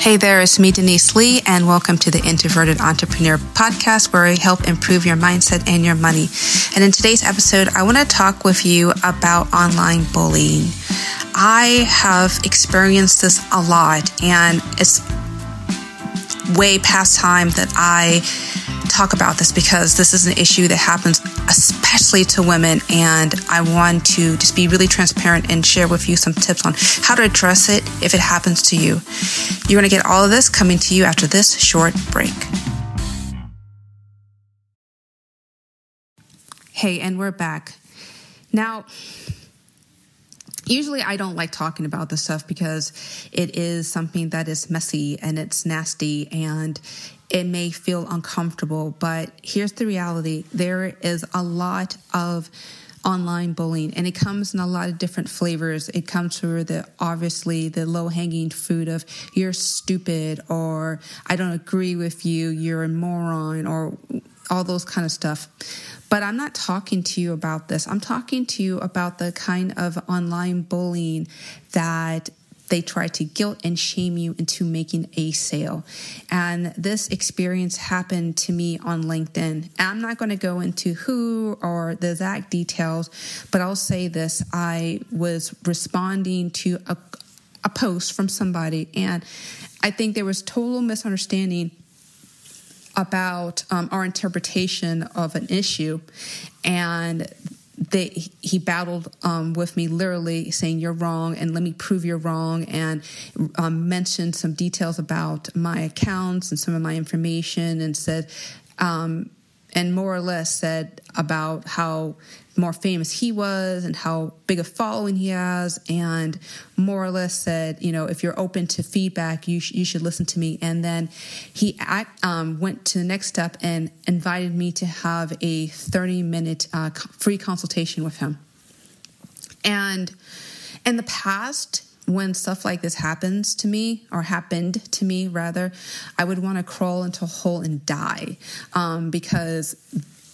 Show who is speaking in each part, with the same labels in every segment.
Speaker 1: Hey there, it's me, Denise Lee, and welcome to the Introverted Entrepreneur Podcast, where I help improve your mindset and your money. And in today's episode, I want to talk with you about online bullying. I have experienced this a lot, and it's way past time that I talk about this because this is an issue that happens especially to women. And I want to just be really transparent and share with you some tips on how to address it if it happens to you. You're going to get all of this coming to you after this short break. Hey, and we're back. Now, usually I don't like talking about this stuff because it is something that is messy and it's nasty and it may feel uncomfortable, but here's the reality. There is a lot of online bullying and it comes in a lot of different flavors. It comes through the obviously the low hanging fruit of you're stupid or i don't agree with you you're a moron or all those kind of stuff. But i'm not talking to you about this. I'm talking to you about the kind of online bullying that they try to guilt and shame you into making a sale. And this experience happened to me on LinkedIn. I'm not going to go into who or the exact details, but I'll say this I was responding to a, a post from somebody, and I think there was total misunderstanding about um, our interpretation of an issue and he battled um, with me literally saying you're wrong and let me prove you're wrong and um, mentioned some details about my accounts and some of my information and said um, and more or less said about how more famous he was and how big a following he has. And more or less said you know if you're open to feedback you, sh- you should listen to me. And then he um, went to the next step and invited me to have a 30 minute uh, free consultation with him. And in the past when stuff like this happens to me or happened to me rather i would want to crawl into a hole and die. Um, because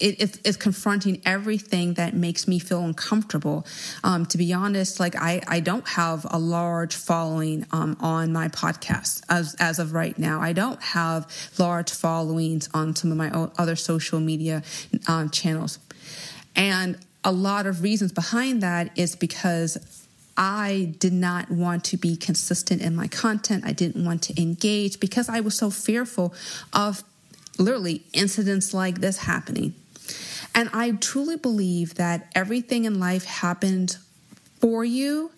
Speaker 1: it, it, it's confronting everything that makes me feel uncomfortable. Um, to be honest, like I, I don't have a large following um, on my podcast as, as of right now. I don't have large followings on some of my other social media um, channels. And a lot of reasons behind that is because I did not want to be consistent in my content. I didn't want to engage because I was so fearful of literally incidents like this happening. And I truly believe that everything in life happens for you,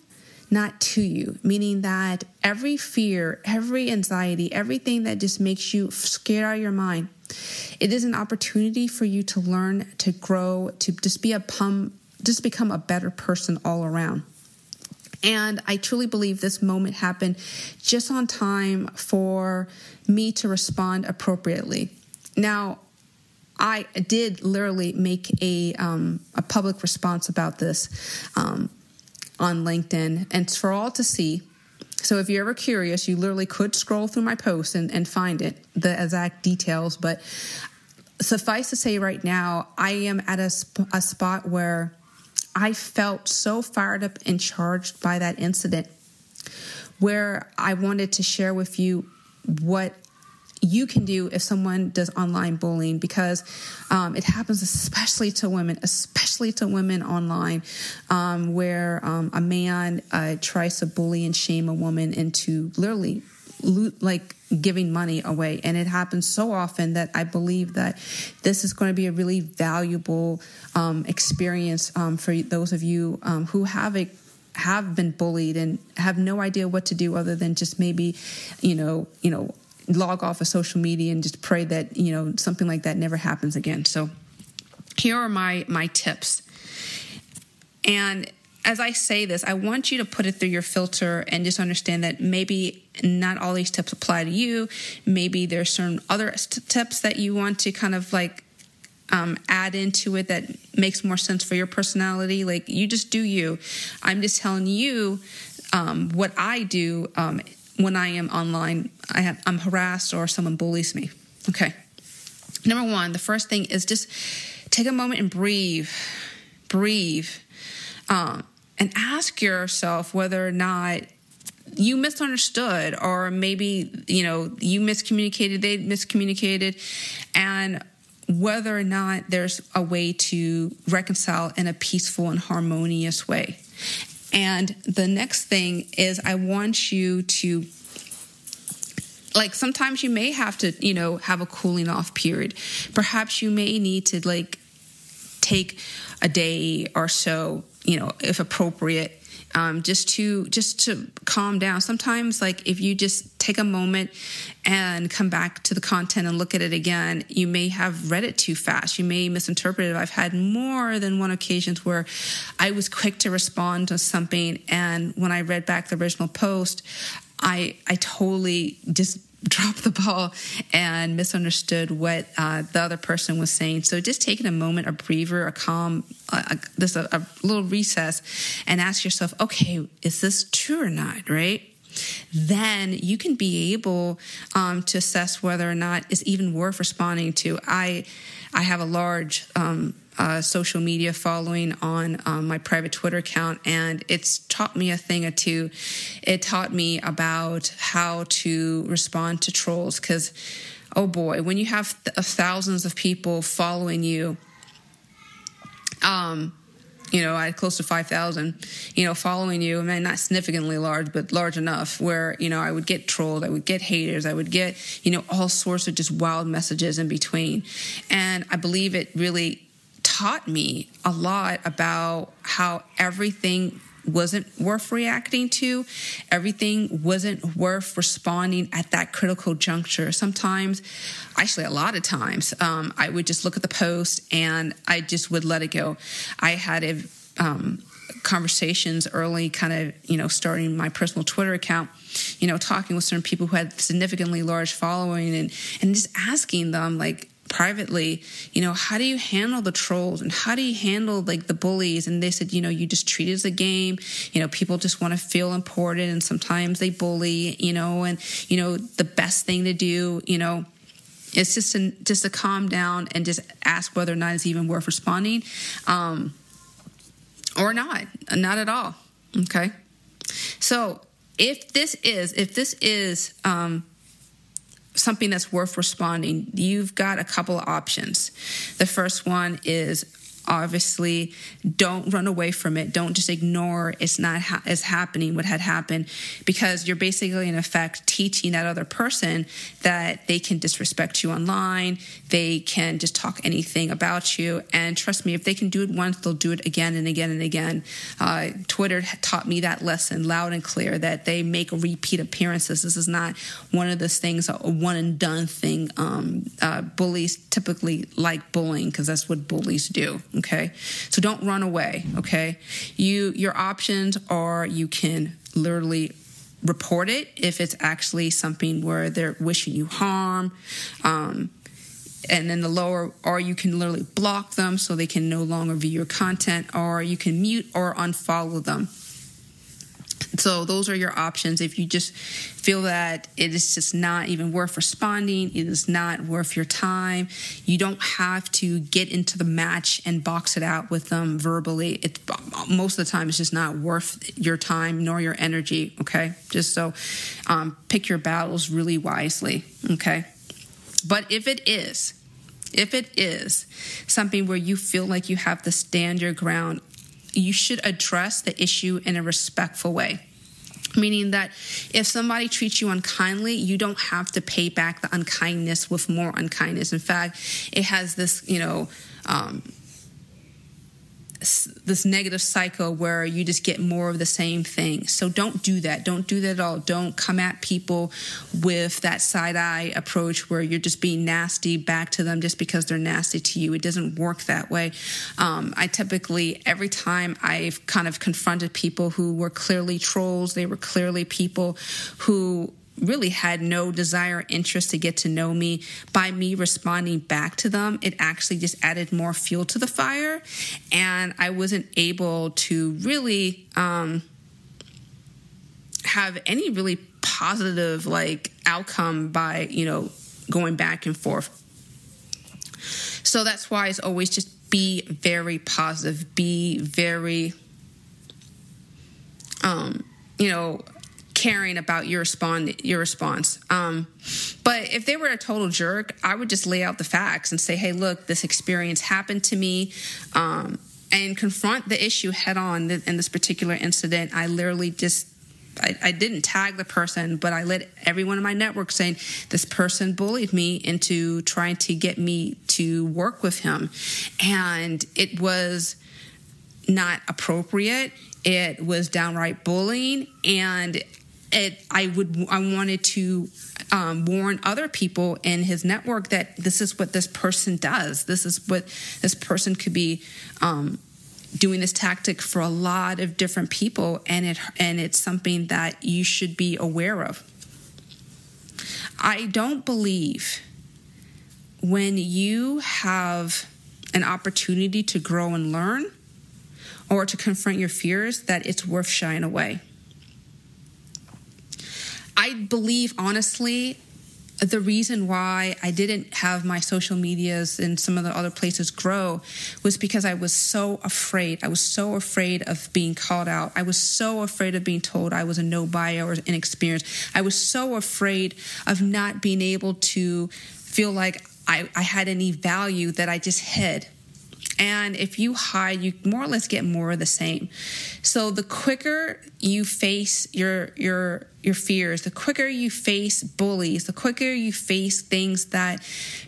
Speaker 1: not to you, meaning that every fear, every anxiety, everything that just makes you scared out of your mind, it is an opportunity for you to learn, to grow, to just be a pum, just become a better person all around. And I truly believe this moment happened just on time for me to respond appropriately. Now, I did literally make a um, a public response about this um, on LinkedIn, and it's for all to see. So if you're ever curious, you literally could scroll through my post and, and find it, the exact details. But suffice to say, right now, I am at a, sp- a spot where I felt so fired up and charged by that incident where I wanted to share with you what you can do if someone does online bullying because um, it happens especially to women, especially to women online, um, where um, a man uh, tries to bully and shame a woman into literally like giving money away. And it happens so often that i believe that this is going to be a really valuable um, experience um, for those of you um, who have a have been bullied and have no idea what to do other than just maybe you know you know log off of social media and just pray that you know something like that never happens again so here are my my tips and as I say this, I want you to put it through your filter and just understand that maybe not all these tips apply to you. Maybe there's certain other tips that you want to kind of like um, add into it that makes more sense for your personality. Like you just do you. I'm just telling you um, what I do um, when I am online. I have, I'm harassed or someone bullies me. Okay. Number one, the first thing is just take a moment and breathe. Breathe um, and ask yourself whether or not you misunderstood or maybe you know you miscommunicated they miscommunicated and whether or not there's a way to reconcile in a peaceful and harmonious way and the next thing is i want you to like sometimes you may have to you know have a cooling off period. Perhaps you may need to like take a day or so you know if appropriate um, just to just to calm down. Sometimes like if you just take a moment and come back to the content and look at it again you may have read it too fast. You may misinterpret it. I've had more than one occasions where i was quick to respond to something and when i read back the original post i i totally just dropped the ball and misunderstood what uh, the other person was saying. So just taking a moment, a breather, a calm, uh, this a, a little recess, and ask yourself, okay, is this true or not? Right? then you can be able um, to assess whether or not it's even worth responding to. I I have a large um, uh, social media following on um, my private Twitter account, and it's taught me a thing or two. It taught me about how to respond to trolls because, oh boy, when you have th- thousands of people following you, um, you know, I had close to 5,000, you know, following you. I mean, not significantly large, but large enough where, you know, I would get trolled. I would get haters. I would get, you know, all sorts of just wild messages in between. And I believe it really taught me a lot about how everything wasn't worth reacting to. Everything wasn't worth responding at that critical juncture. Sometimes, actually, a lot of times, um, I would just look at the post and I just would let it go. I had a um, conversations early, kind of, you know, starting my personal Twitter account, you know, talking with certain people who had significantly large following and, and just asking them, like, privately, you know, how do you handle the trolls and how do you handle like the bullies? And they said, you know, you just treat it as a game. You know, people just want to feel important and sometimes they bully, you know, and, you know, the best thing to do, you know, it's just to, just to calm down and just ask whether or not it's even worth responding um, or not, not at all. Okay. So if this is, if this is, um, something that's worth responding, you've got a couple of options. The first one is obviously don't run away from it. Don't just ignore it's not ha- is happening what had happened because you're basically in effect teaching that other person that they can disrespect you online they can just talk anything about you. And trust me if they can do it once they'll do it again and again and again. Uh, twitter taught me that lesson loud and clear that they make repeat appearances. This is not one of those things a one and done thing um, uh, bullies typically like bullying because that's what bullies do okay? So don't run away okay? You your options are you can literally report it if it's actually something where they're wishing you harm um, and then the lower or you can literally block them so they can no longer view your content or you can mute or unfollow them so those are your options. If you just feel that it is just not even worth responding, it is not worth your time. You don't have to get into the match and box it out with them verbally. It most of the time it's just not worth your time nor your energy. Okay, just so um, pick your battles really wisely. Okay, but if it is. If it is something where you feel like you have to stand your ground you should address the issue in a respectful way. Meaning that if somebody treats you unkindly you don't have to pay back the unkindness with more unkindness. In fact it has this you know um, this negative cycle where you just get more of the same thing. So don't do that. Don't do that at all. Don't come at people with that side eye approach where you're just being nasty back to them just because they're nasty to you. It doesn't work that way. Um, I typically, every time I've kind of confronted people who were clearly trolls, they were clearly people who really had no desire interest to get to know me. By me responding back to them it actually just added more fuel to the fire. And i wasn't able to really um, have any really positive like outcome by you know going back and forth. So that's why it's always just be very positive be very um you know caring about your respond your response. Um, but if they were a total jerk, I would just lay out the facts and say, "Hey, look, this experience happened to me." Um, and confront the issue head on in this particular incident. I literally just I, I, didn't tag the person, but I let everyone in my network saying this person bullied me into trying to get me to work with him. And it was not appropriate. It was downright bullying. And it, I would, I wanted to um, warn other people in his network that this is what this person does. This is what this person could be um, doing this tactic for a lot of different people and it and it's something that you should be aware of. I don't believe when you have an opportunity to grow and learn or to confront your fears that it's worth shying away. I believe honestly the reason why I didn't have my social medias and some of the other places grow was because I was so afraid. I was so afraid of being called out. I was so afraid of being told I was a no buyer or inexperienced. I was so afraid of not being able to feel like I, I had any value that I just hid. And if you hide, you more or less get more of the same. So the quicker you face your your your fears, the quicker you face bullies, the quicker you face things that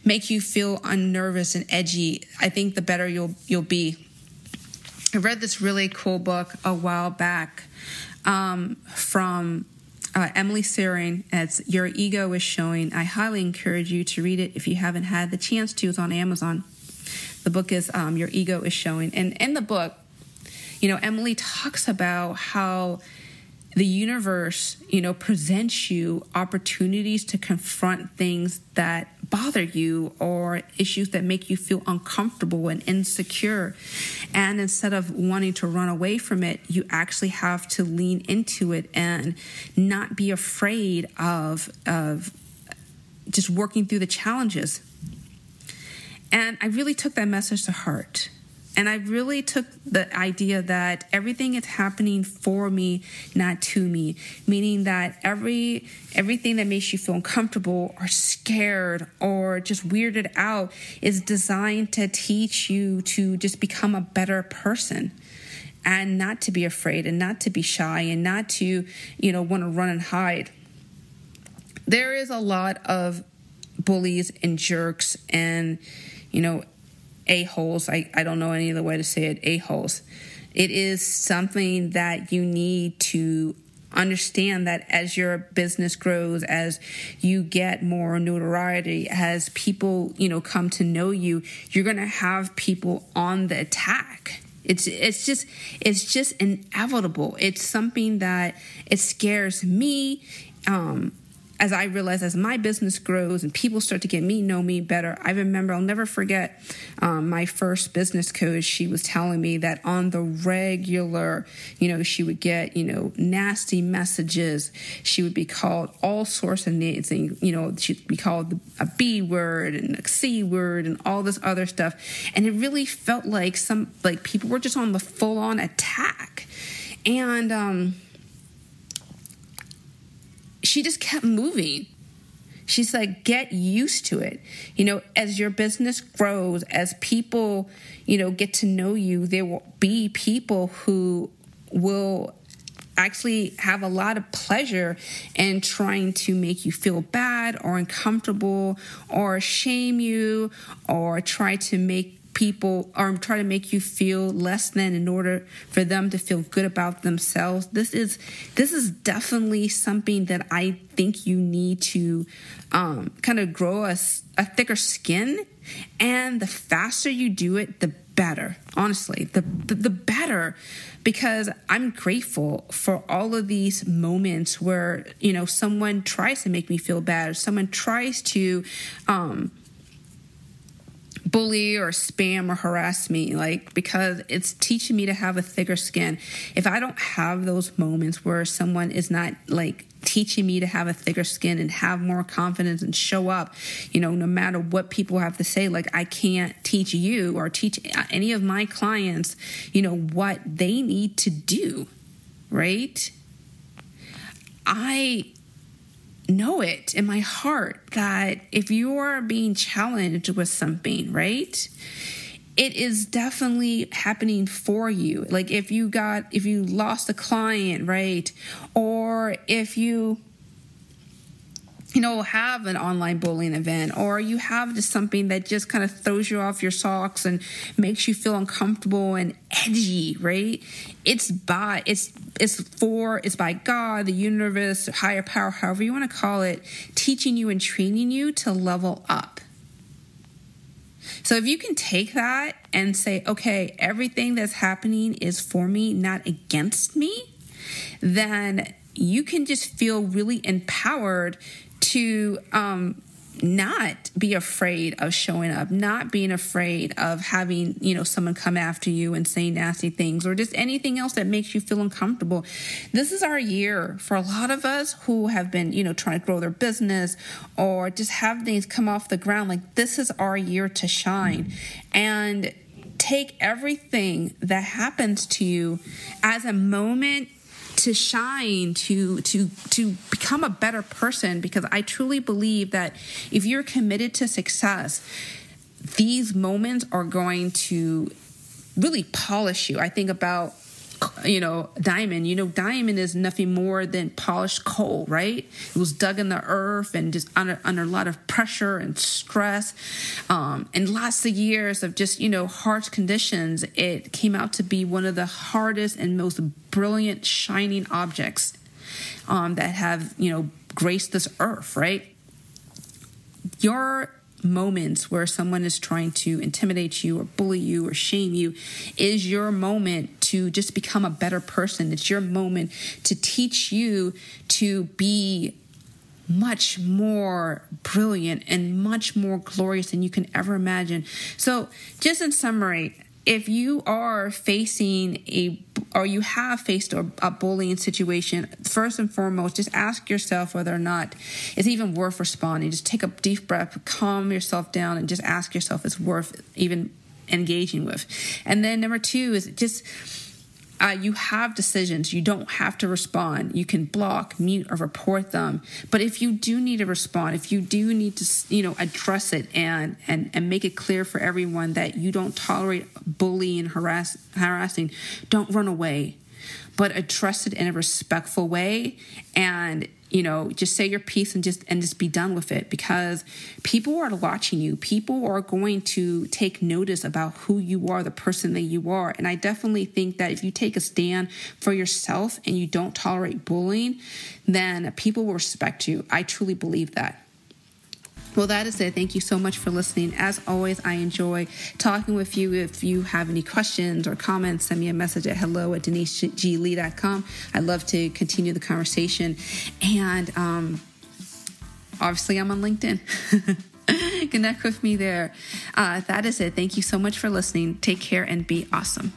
Speaker 1: make you feel unnervous and edgy, I think the better you'll you'll be. I read this really cool book a while back um, from uh, Emily Searing. It's Your Ego is Showing. I highly encourage you to read it if you haven't had the chance to. It's on Amazon. The book is um, Your Ego is Showing. And in the book, you know, Emily talks about how the universe, you know, presents you opportunities to confront things that bother you or issues that make you feel uncomfortable and insecure. And instead of wanting to run away from it, you actually have to lean into it and not be afraid of, of just working through the challenges and I really took that message to heart. And I really took the idea that everything is happening for me, not to me. Meaning that every everything that makes you feel uncomfortable or scared or just weirded out is designed to teach you to just become a better person and not to be afraid and not to be shy and not to, you know, want to run and hide. There is a lot of bullies and jerks and you know, a-holes. I, I don't know any other way to say it, a-holes. It is something that you need to understand that as your business grows as you get more notoriety as people you know come to know you you're going to have people on the attack it's it's just it's just inevitable it's something that it scares me um as I realize as my business grows and people start to get me know me better, I remember I'll never forget um, my first business coach. She was telling me that on the regular, you know, she would get you know nasty messages. She would be called all sorts of names, and you know she'd be called a B word and a C word and all this other stuff, and it really felt like some like people were just on the full on attack, and um she just kept moving. She's like, get used to it. You know, as your business grows, as people, you know, get to know you, there will be people who will actually have a lot of pleasure in trying to make you feel bad or uncomfortable or shame you or try to make people or try to make you feel less than in order for them to feel good about themselves. This is this is definitely something that i think you need to um, kind of grow a, a thicker skin. And the faster you do it the better honestly. The, the, the better. Because i'm grateful for all of these moments where you know someone tries to make me feel bad. Or someone tries to um, bully or spam or harass me like because it's teaching me to have a thicker skin. If i don't have those moments where someone is not like teaching me to have a thicker skin and have more confidence and show up you know no matter what people have to say like i can't teach you or teach any of my clients you know what they need to do right? I know it in my heart that if you are being challenged with something, right? It is definitely happening for you. Like if you got, if you lost a client, right? Or if you you know, have an online bullying event or you have just something that just kind of throws you off your socks and makes you feel uncomfortable and edgy, right? It's by it's it's for it's by God, the universe, higher power, however you want to call it, teaching you and training you to level up. So if you can take that and say, okay, everything that's happening is for me, not against me, then you can just feel really empowered to um, not be afraid of showing up, not being afraid of having, you know, someone come after you and say nasty things or just anything else that makes you feel uncomfortable. This is our year for a lot of us who have been, you know, trying to grow their business or just have things come off the ground. Like this is our year to shine. And take everything that happens to you as a moment to shine to to to become a better person because i truly believe that if you're committed to success these moments are going to really polish you. I think about you know, diamond. You know, diamond is nothing more than polished coal, right? It was dug in the earth and just under under a lot of pressure and stress, um, and lots of years of just you know harsh conditions. It came out to be one of the hardest and most brilliant shining objects um, that have you know graced this earth, right? Your moments where someone is trying to intimidate you or bully you or shame you is your moment to just become a better person. It's your moment to teach you to be much more brilliant and much more glorious than you can ever imagine. So, just in summary, if you are facing a or you have faced a, bullying situation first and foremost just ask yourself whether or not it's even worth responding. Just take a deep breath calm yourself down and just ask yourself it's worth even engaging with. And then number two is just uh, you have decisions. You don't have to respond. You can block, mute, or report them. But if you do need to respond, if you do need to, you know, address it and and and make it clear for everyone that you don't tolerate bullying, harass, harassing, don't run away, but address it in a respectful way and you know just say your piece and just and just be done with it because people are watching you. People are going to take notice about who you are the person that you are. And i definitely think that if you take a stand for yourself and you don't tolerate bullying then people will respect you. I truly believe that well, that is it. Thank you so much for listening. As always, I enjoy talking with you. If you have any questions or comments, send me a message at hello at deniseglee.com. I'd love to continue the conversation. And um, obviously, I'm on LinkedIn. Connect with me there. Uh, that is it. Thank you so much for listening. Take care and be awesome.